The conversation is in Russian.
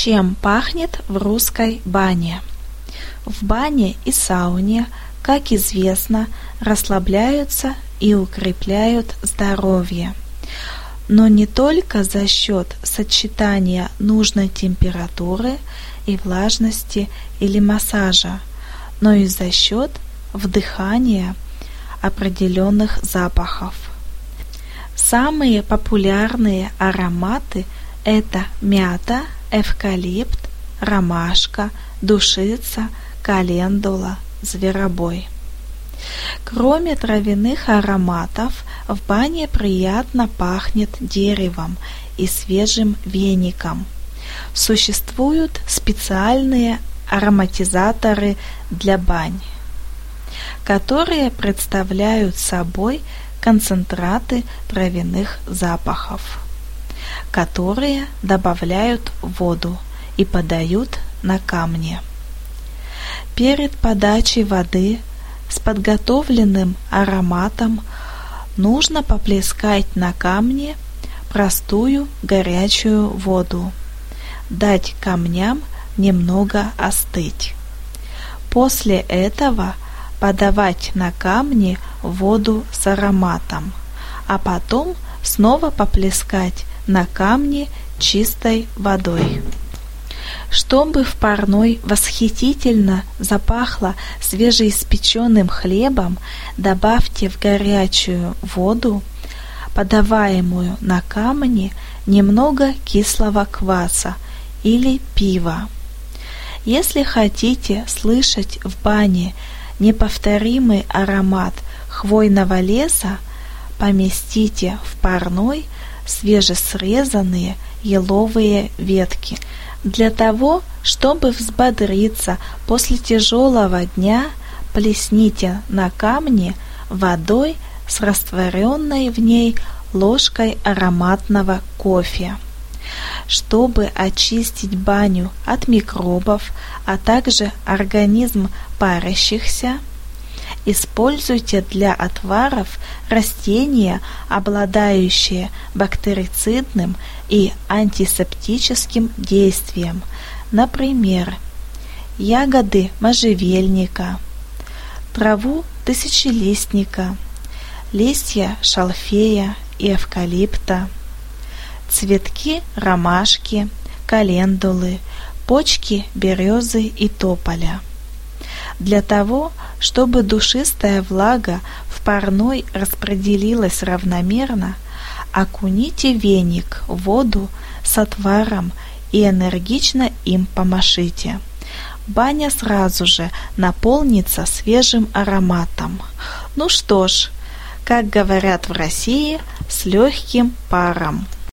Чем пахнет в русской бане? В бане и сауне, как известно, расслабляются и укрепляют здоровье. Но не только за счет сочетания нужной температуры и влажности или массажа, но и за счет вдыхания определенных запахов. Самые популярные ароматы – это мята – эвкалипт, ромашка, душица, календула, зверобой. Кроме травяных ароматов, в бане приятно пахнет деревом и свежим веником. Существуют специальные ароматизаторы для бань, которые представляют собой концентраты травяных запахов которые добавляют воду и подают на камни. Перед подачей воды с подготовленным ароматом нужно поплескать на камни простую горячую воду, дать камням немного остыть. После этого подавать на камни воду с ароматом, а потом снова поплескать на камне чистой водой. Чтобы в парной восхитительно запахло свежеиспеченным хлебом, добавьте в горячую воду, подаваемую на камне, немного кислого кваса или пива. Если хотите слышать в бане неповторимый аромат хвойного леса, поместите в парной – свежесрезанные еловые ветки. Для того, чтобы взбодриться после тяжелого дня, плесните на камни водой с растворенной в ней ложкой ароматного кофе. Чтобы очистить баню от микробов, а также организм парящихся, Используйте для отваров растения, обладающие бактерицидным и антисептическим действием, например, ягоды можжевельника, траву тысячелистника, листья шалфея и эвкалипта, цветки ромашки, календулы, почки березы и тополя. Для того, чтобы душистая влага в парной распределилась равномерно, окуните веник в воду с отваром и энергично им помашите. Баня сразу же наполнится свежим ароматом. Ну что ж, как говорят в России, с легким паром.